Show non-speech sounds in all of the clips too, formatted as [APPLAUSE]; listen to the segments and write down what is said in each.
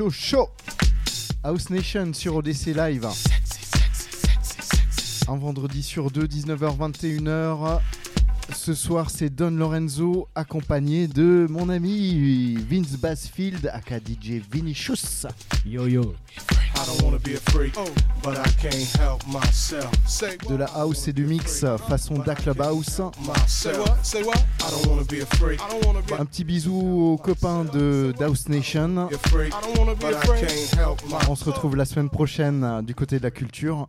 chaud, chaud. House Nation sur ODC Live. Un vendredi sur deux, 19h-21h. Ce soir, c'est Don Lorenzo accompagné de mon ami Vince Bassfield, aka DJ Vinicius. Yo yo. De la house et du mix façon Da Club House. Un petit bisou aux copains de House Nation. On se retrouve la semaine prochaine du côté de la culture.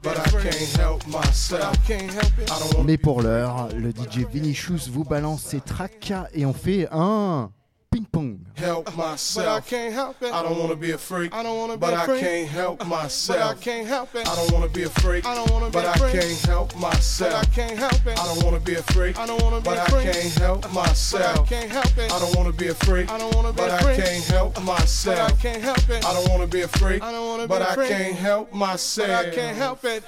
Mais pour l'heure, le DJ Vinicius vous balance ses tracks et on fait un ping pong. Help myself. But I can't help it. I don't wanna be a freak. I don't wanna be but a freak. I can't help myself. But I can't help it. I don't wanna be a freak. I don't wanna be but a freak. But I can't help myself. But I can't help it. I don't wanna be a freak. I don't wanna be but a freak. But I can't help myself. But I can't help it. I don't wanna be a freak. I don't wanna be a freak. But I can't help myself. But I can't help it. I don't wanna be a freak. I don't wanna be a freak. But I can't help myself. But I can't help it.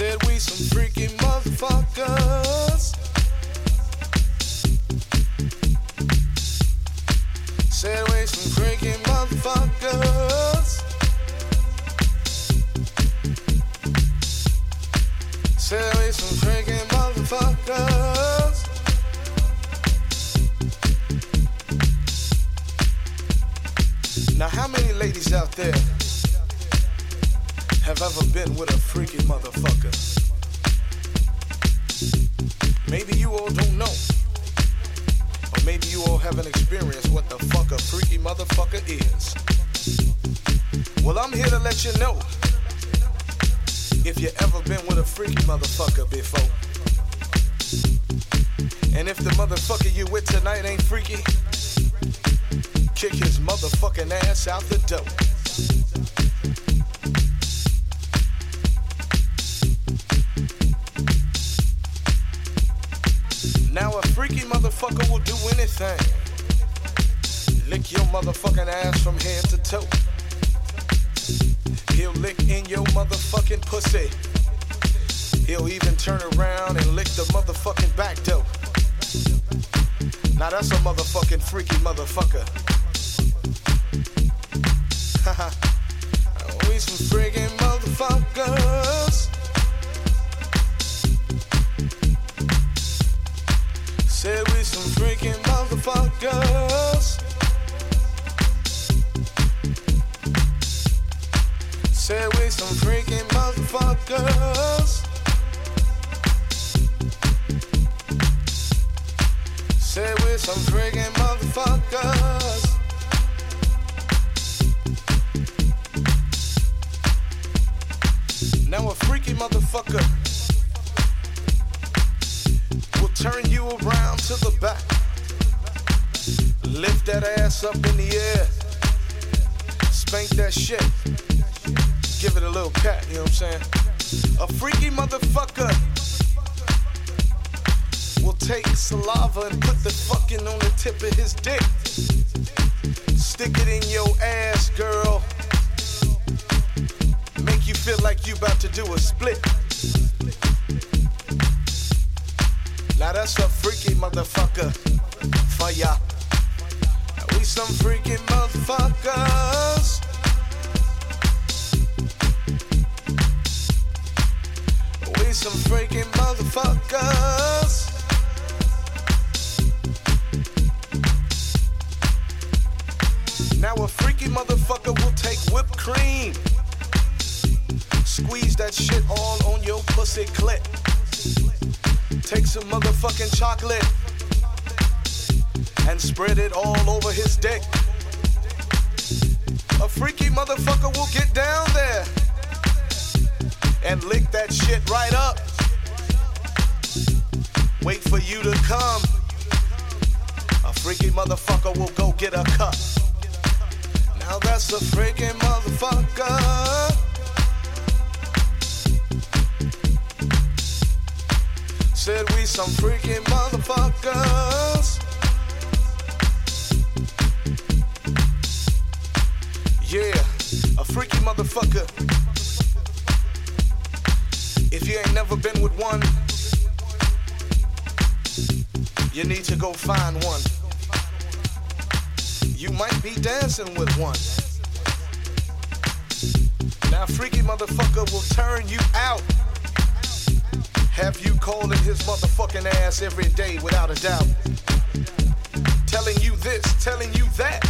Said we some freaky motherfuckers. Said we some freaky motherfuckers. Said we some freaky motherfuckers. Now, how many ladies out there have ever been with a freaky motherfucker? Maybe you all don't know. Or maybe you all haven't experienced what the fuck a freaky motherfucker is. Well, I'm here to let you know if you ever been with a freaky motherfucker before. And if the motherfucker you with tonight ain't freaky, kick his motherfucking ass out the door. Freaky motherfucker will do anything. Lick your motherfucking ass from head to toe. He'll lick in your motherfucking pussy. He'll even turn around and lick the motherfucking back door. Now that's a motherfucking freaky motherfucker. [LAUGHS] we some freaking motherfuckers. Said we some freaking motherfuckers. Said we some freaking motherfuckers. Said we some freaking motherfuckers. Now a freaky motherfucker will turn you around to the back. Lift that ass up in the air. Spank that shit. Give it a little cat, you know what I'm saying? A freaky motherfucker will take saliva and put the fucking on the tip of his dick. Stick it in your ass, girl Make you feel like you about to do a split. That's a freaky motherfucker for ya. We some freaky motherfuckers. We some freaky motherfuckers. Now a freaky motherfucker will take whipped cream Squeeze that shit all on your pussy clit. Take some motherfucking chocolate and spread it all over his dick. A freaky motherfucker will get down there and lick that shit right up. Wait for you to come. A freaky motherfucker will go get a cup. Now that's a freaky motherfucker. Said we some freaking motherfuckers. Yeah, a freaky motherfucker. If you ain't never been with one, you need to go find one. You might be dancing with one. Now, freaky motherfucker will turn you out. Have you calling his motherfucking ass every day without a doubt. Telling you this, telling you that.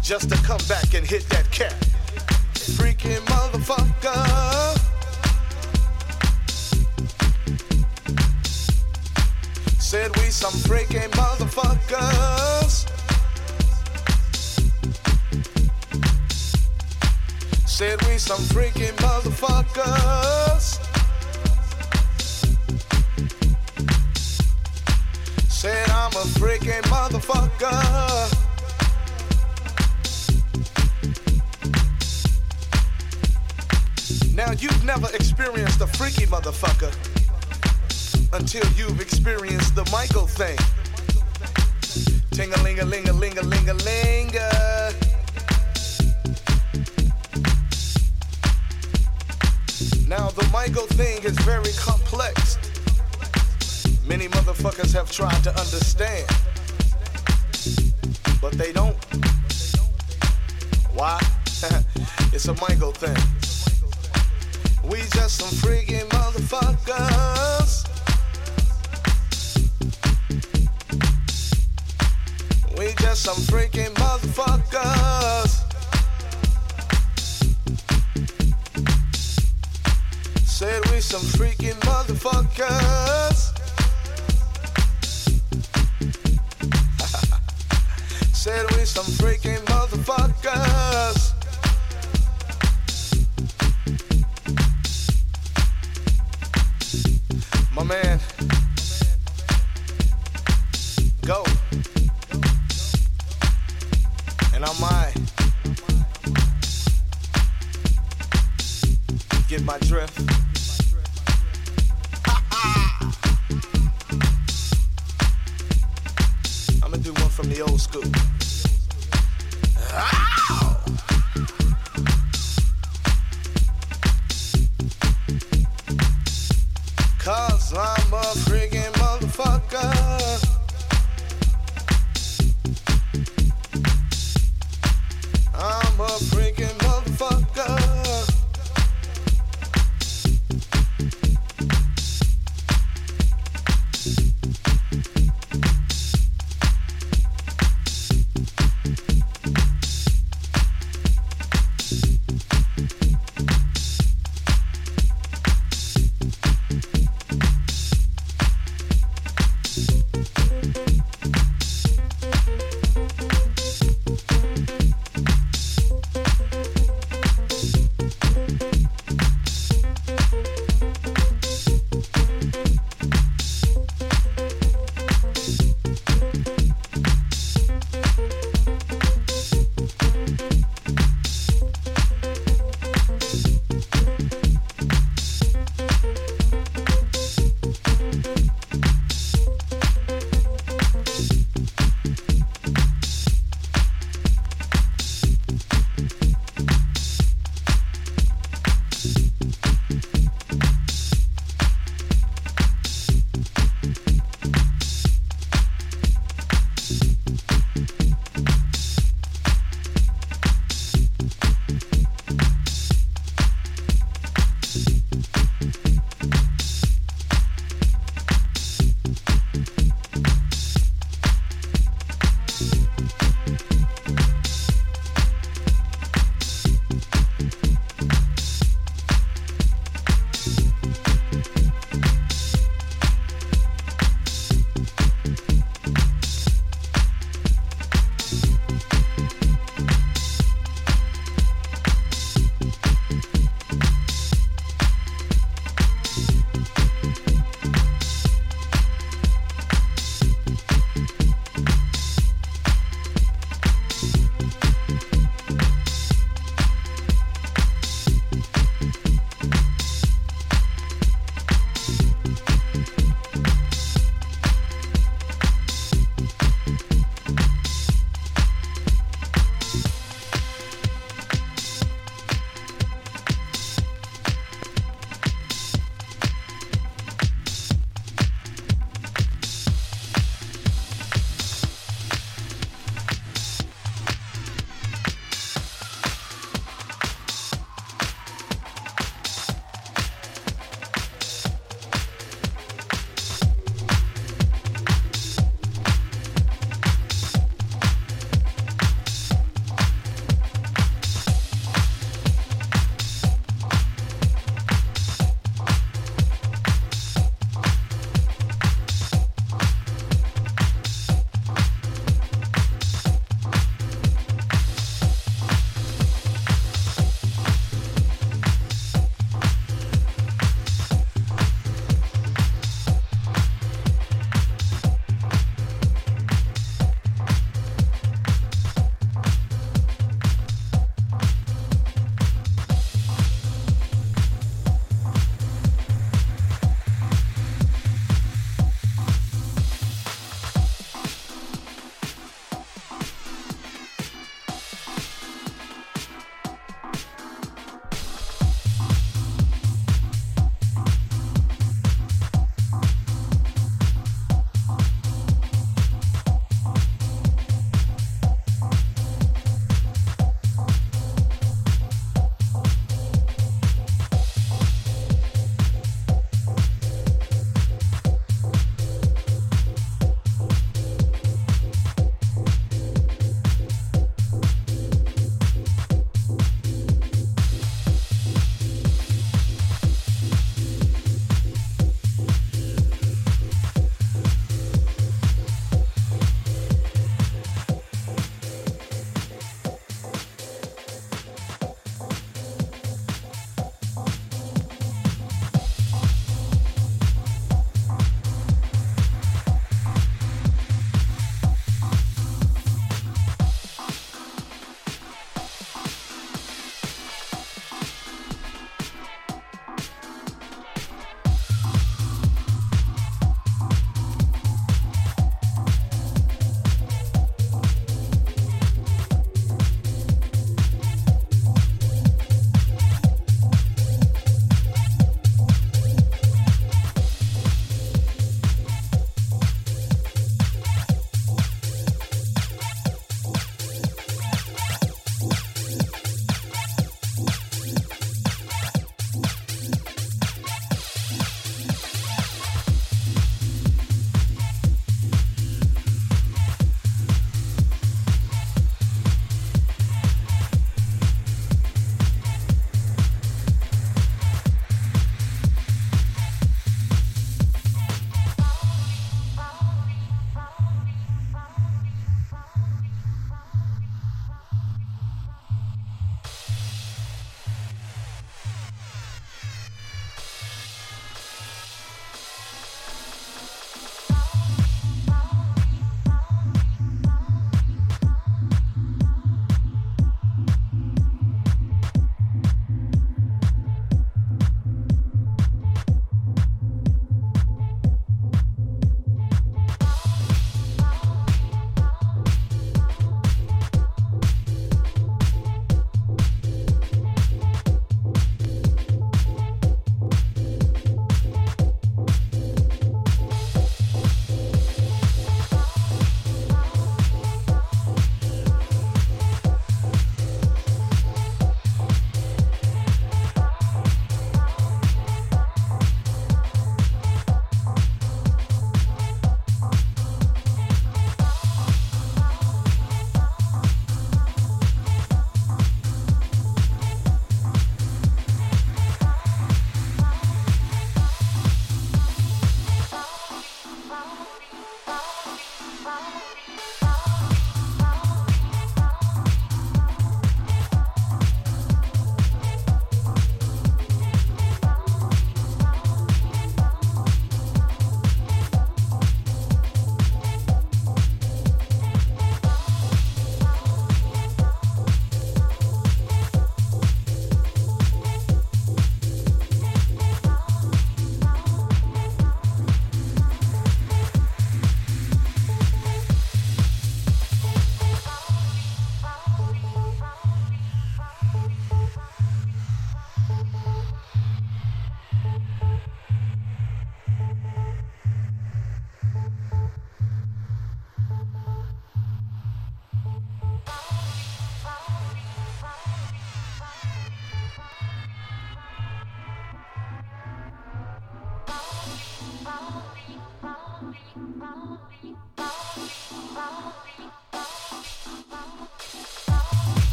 Just to come back and hit that cat. Freaking motherfucker. Said we some freaking motherfuckers. Said we some freaking motherfuckers. Said I'm a freaking motherfucker. Now you've never experienced a freaky motherfucker until you've experienced the Michael thing. Ting a ling a ling a ling a ling a ling. Now the Michael thing is very complex. Many motherfuckers have tried to understand, but they don't. Why? [LAUGHS] it's a Michael thing. We just some freaking motherfuckers. We just some freaking motherfuckers. Said we some freaking motherfuckers. Said we some freaking motherfuckers. My man. Go. And I might get my drift. I'm gonna do one from the old school. Cause I'm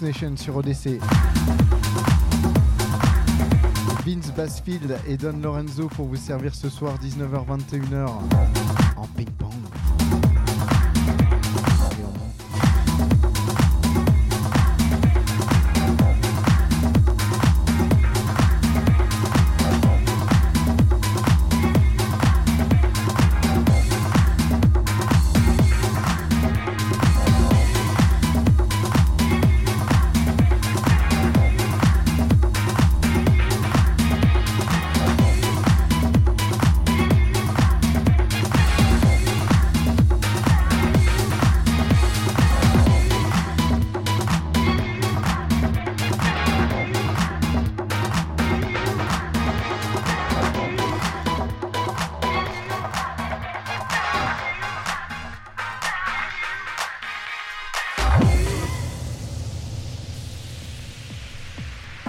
Nation sur ODC. Vince Basfield et Don Lorenzo pour vous servir ce soir 19h-21h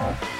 Bye.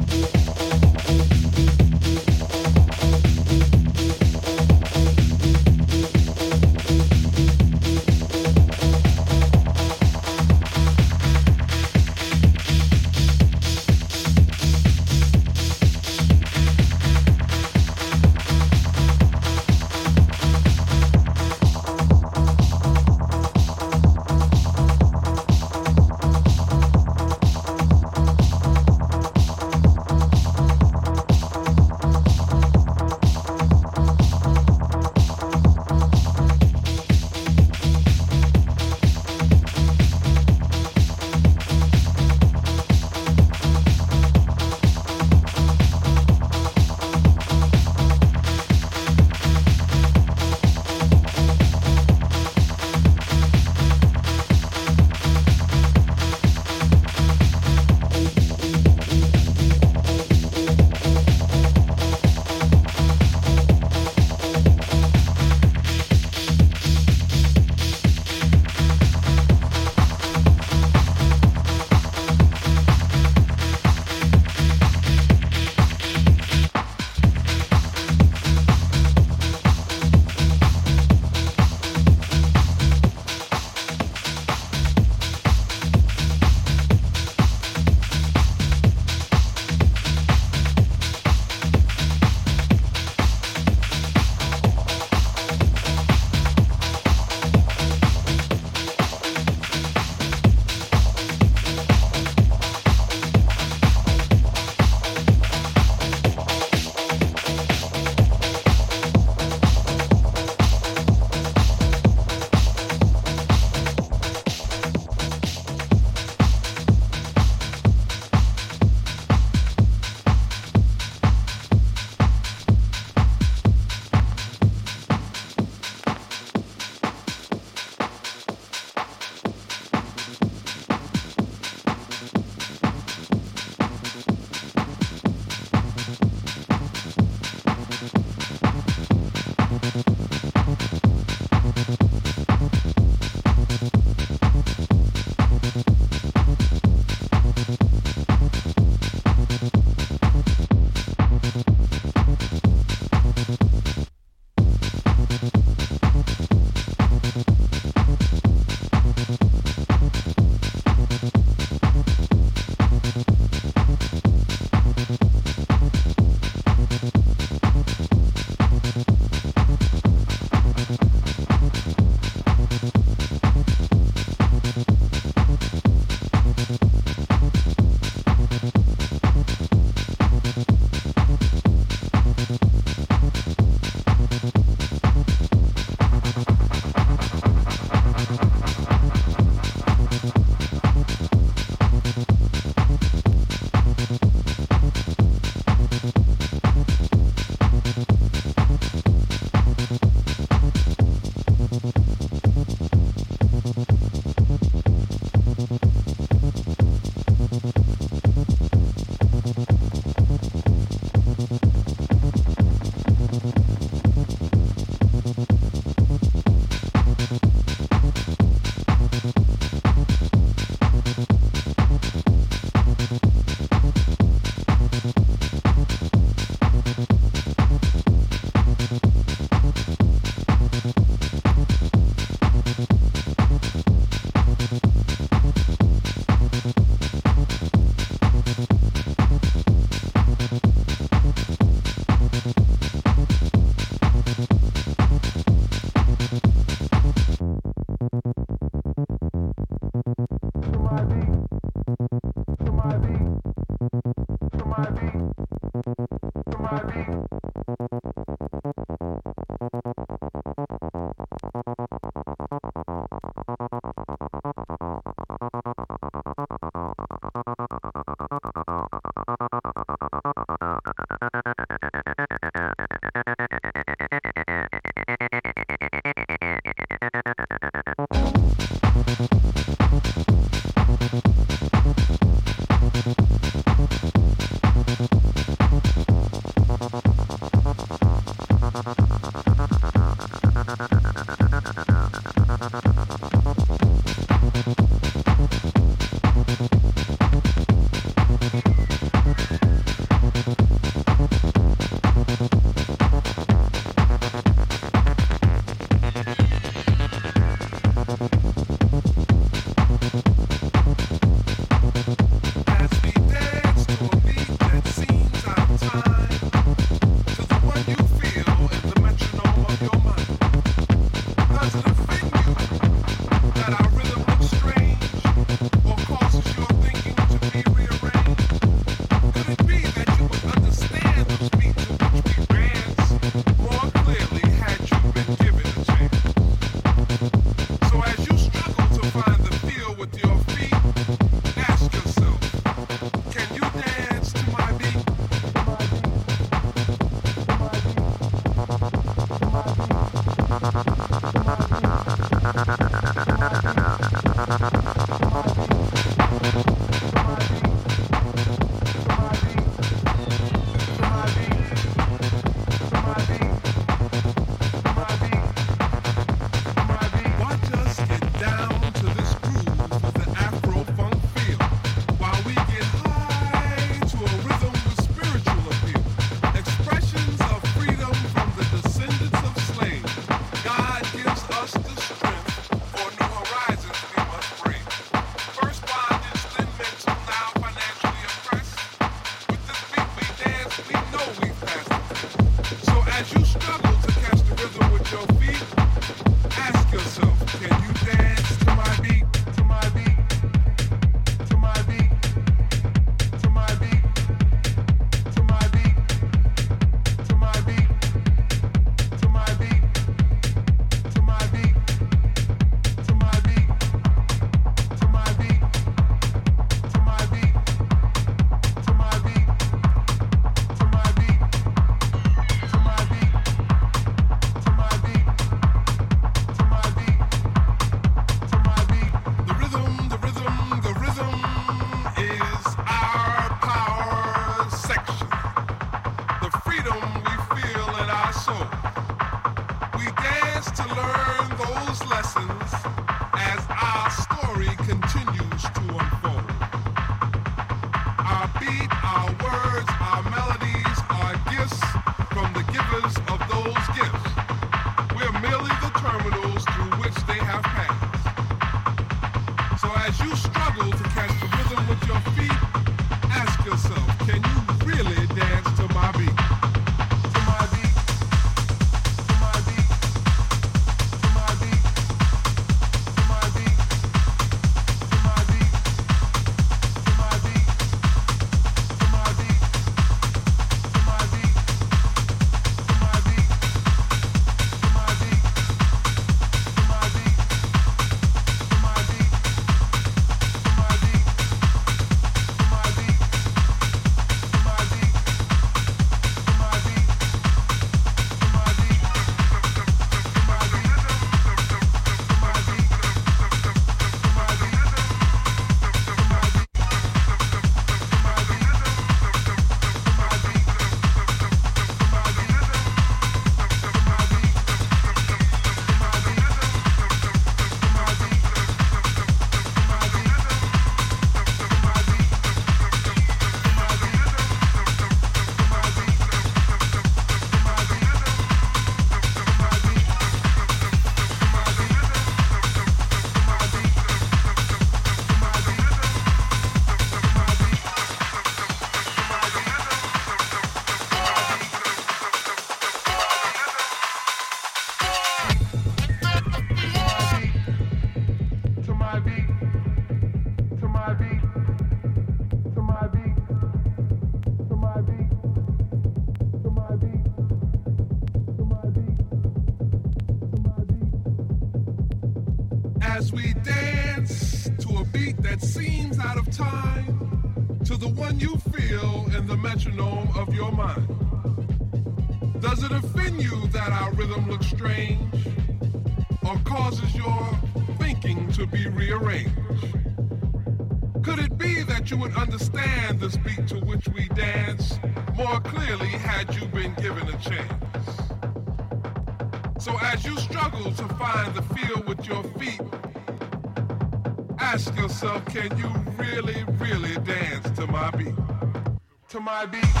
My beat?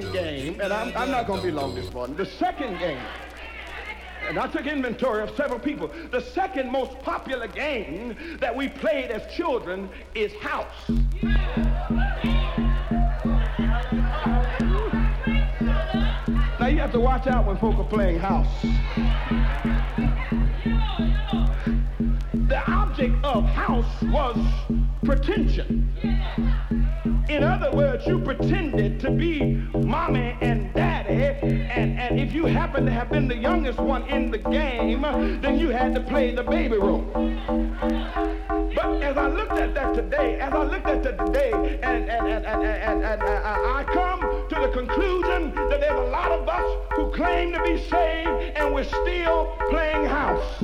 second game, and I'm, I'm not going to be long this morning, the second game, and I took inventory of several people, the second most popular game that we played as children is house. Now you have to watch out when folk are playing house. The object of house was pretension you pretended to be mommy and daddy, and, and if you happened to have been the youngest one in the game, then you had to play the baby role. But as I looked at that today, as I looked at that today, and, and, and, and, and, and I come to the conclusion that there's a lot of us who claim to be saved and we're still playing house.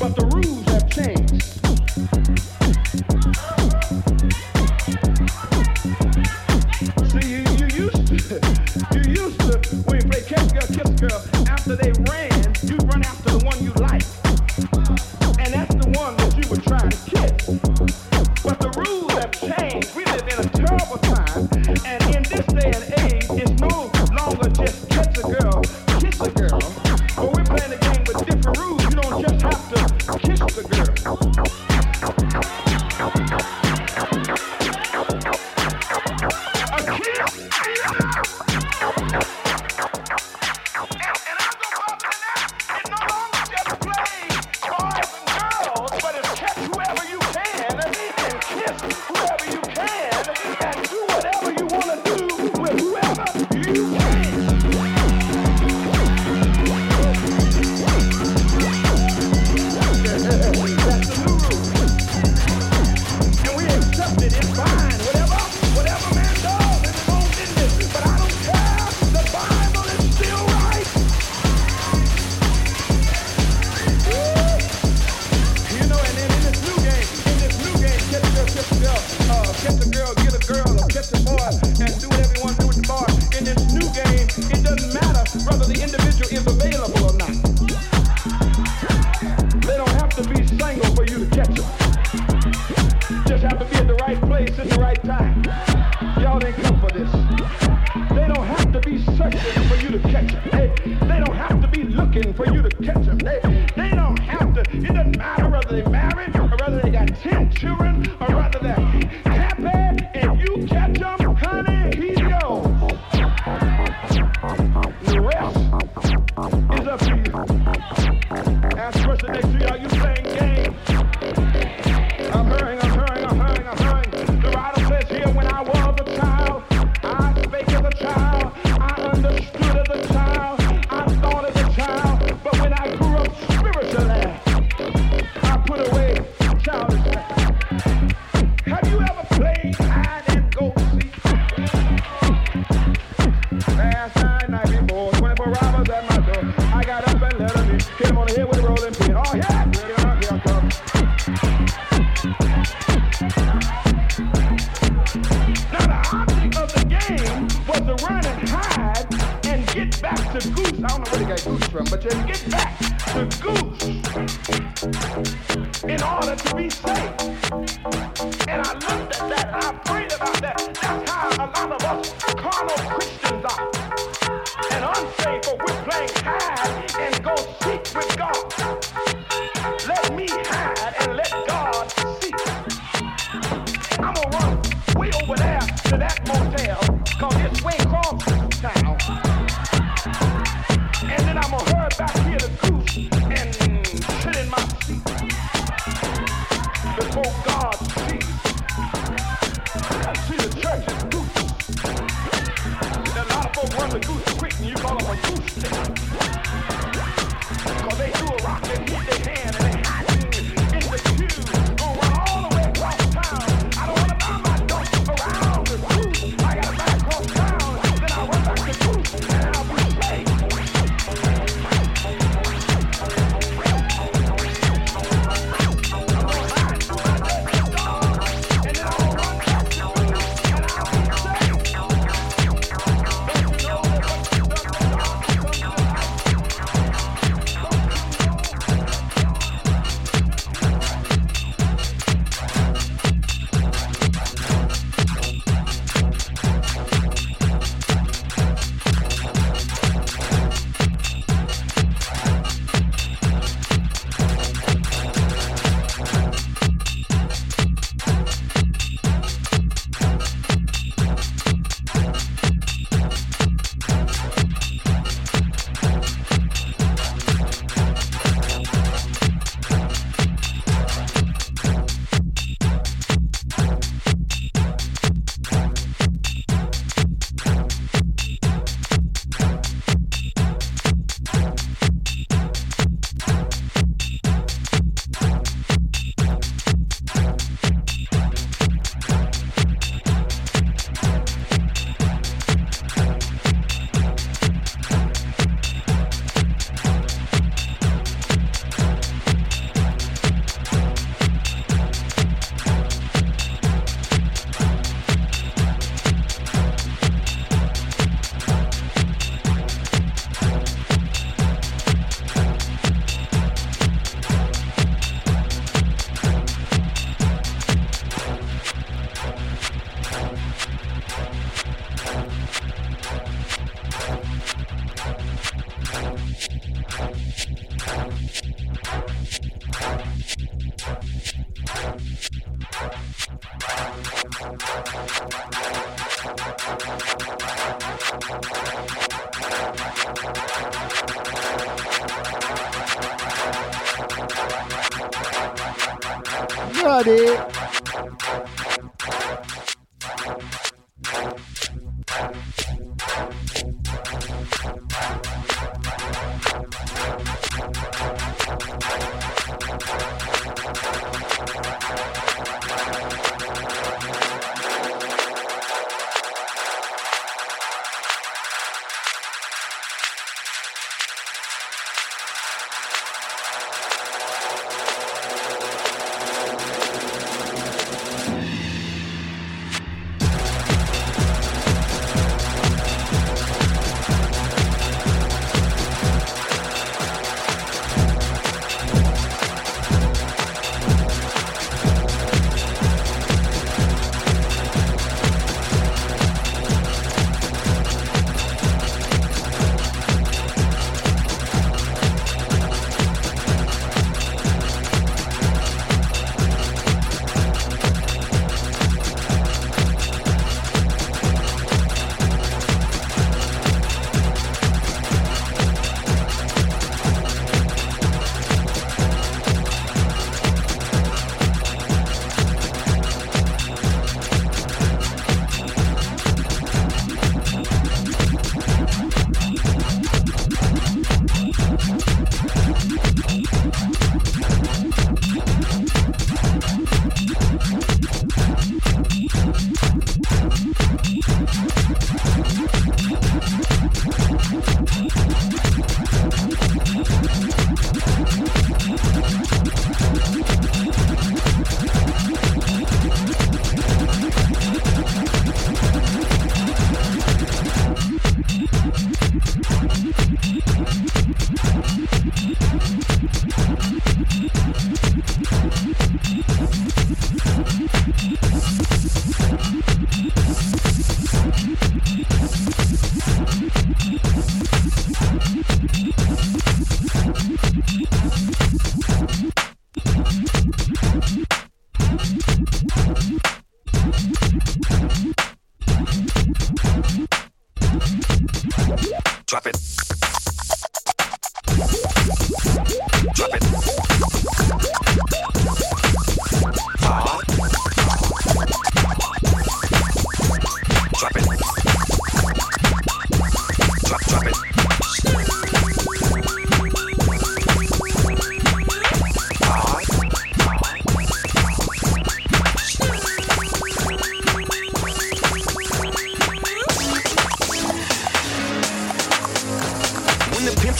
But the rules have changed.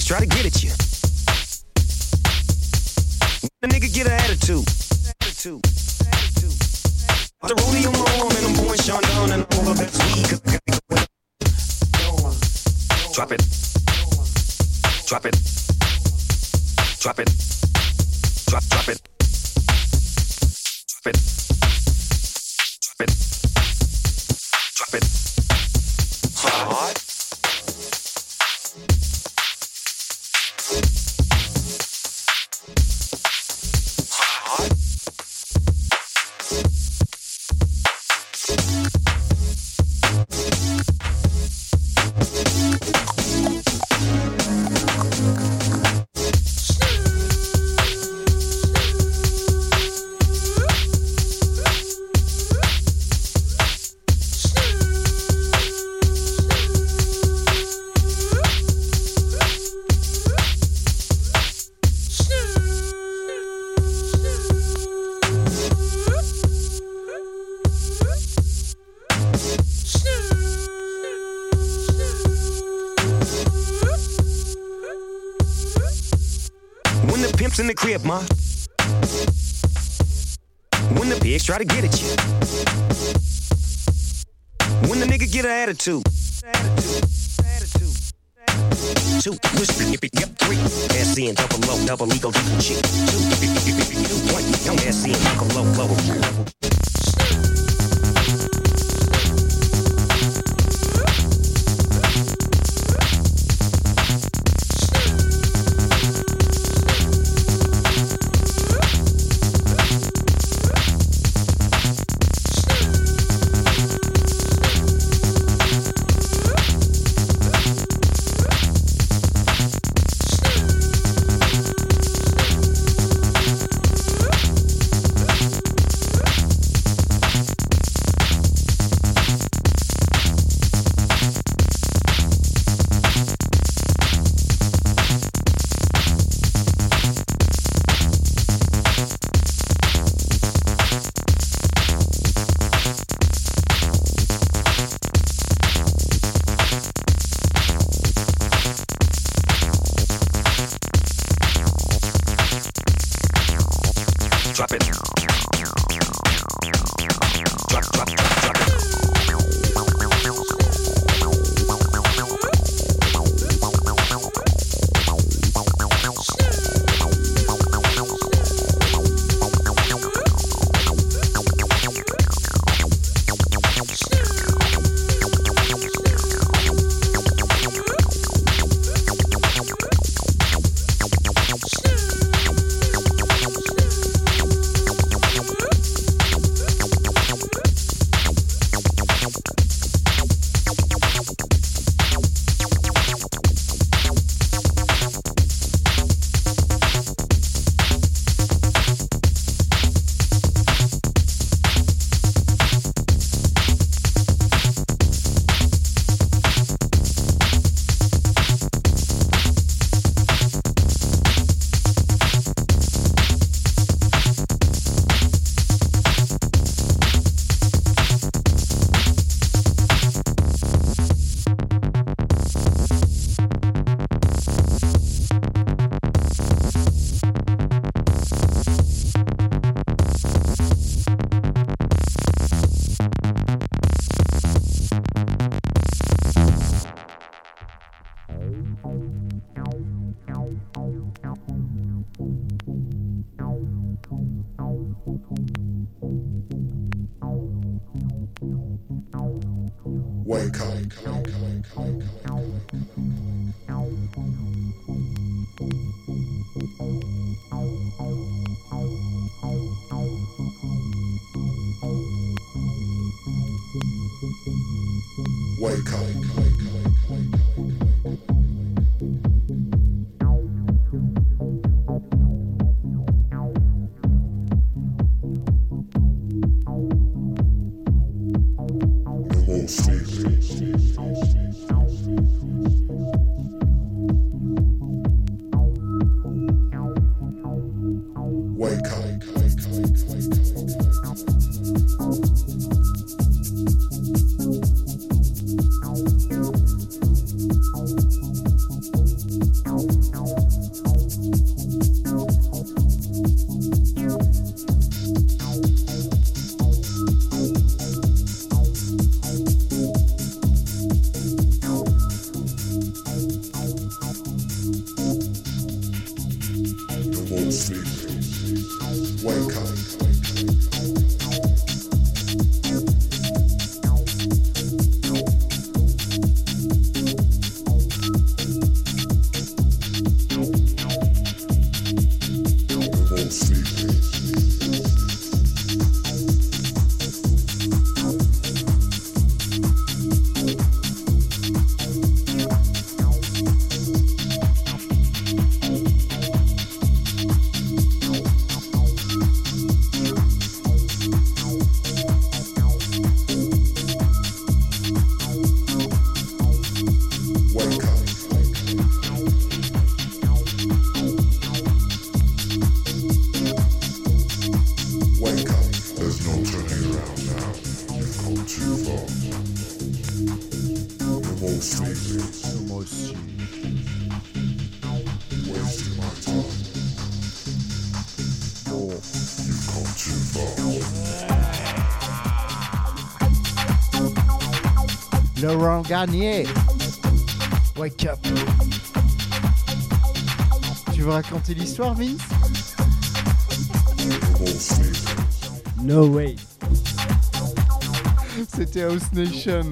Try to get at you. Try to get at you. When the nigga get an attitude. Two, whisper, yip, yep, three. SC and double low, double ego, double G. Two, one, young SC and double low, low. Laurent Garnier. Wake up. Tu veux raconter l'histoire, Vince? No way. C'était House Nation.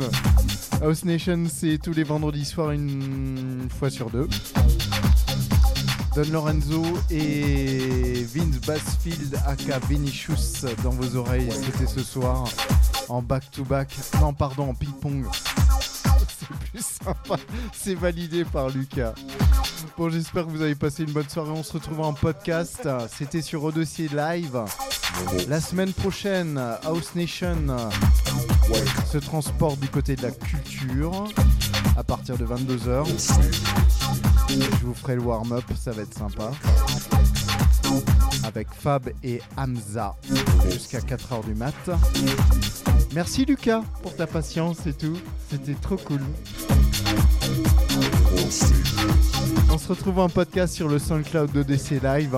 House Nation, c'est tous les vendredis soirs, une fois sur deux. Don Lorenzo et Vince Bassfield aka Vinicius dans vos oreilles. C'était ce soir en back-to-back. Non, pardon, en ping-pong. C'est validé par Lucas. Bon, j'espère que vous avez passé une bonne soirée. On se retrouve en podcast. C'était sur Odossier Live. La semaine prochaine, House Nation se transporte du côté de la culture à partir de 22h. Je vous ferai le warm-up, ça va être sympa. Avec Fab et Hamza jusqu'à 4h du mat. Merci Lucas pour ta patience et tout. C'était trop cool. On se retrouve en podcast sur le SoundCloud de DC Live.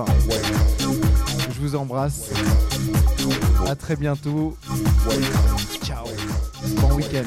Je vous embrasse. À très bientôt. Ciao. Bon week-end.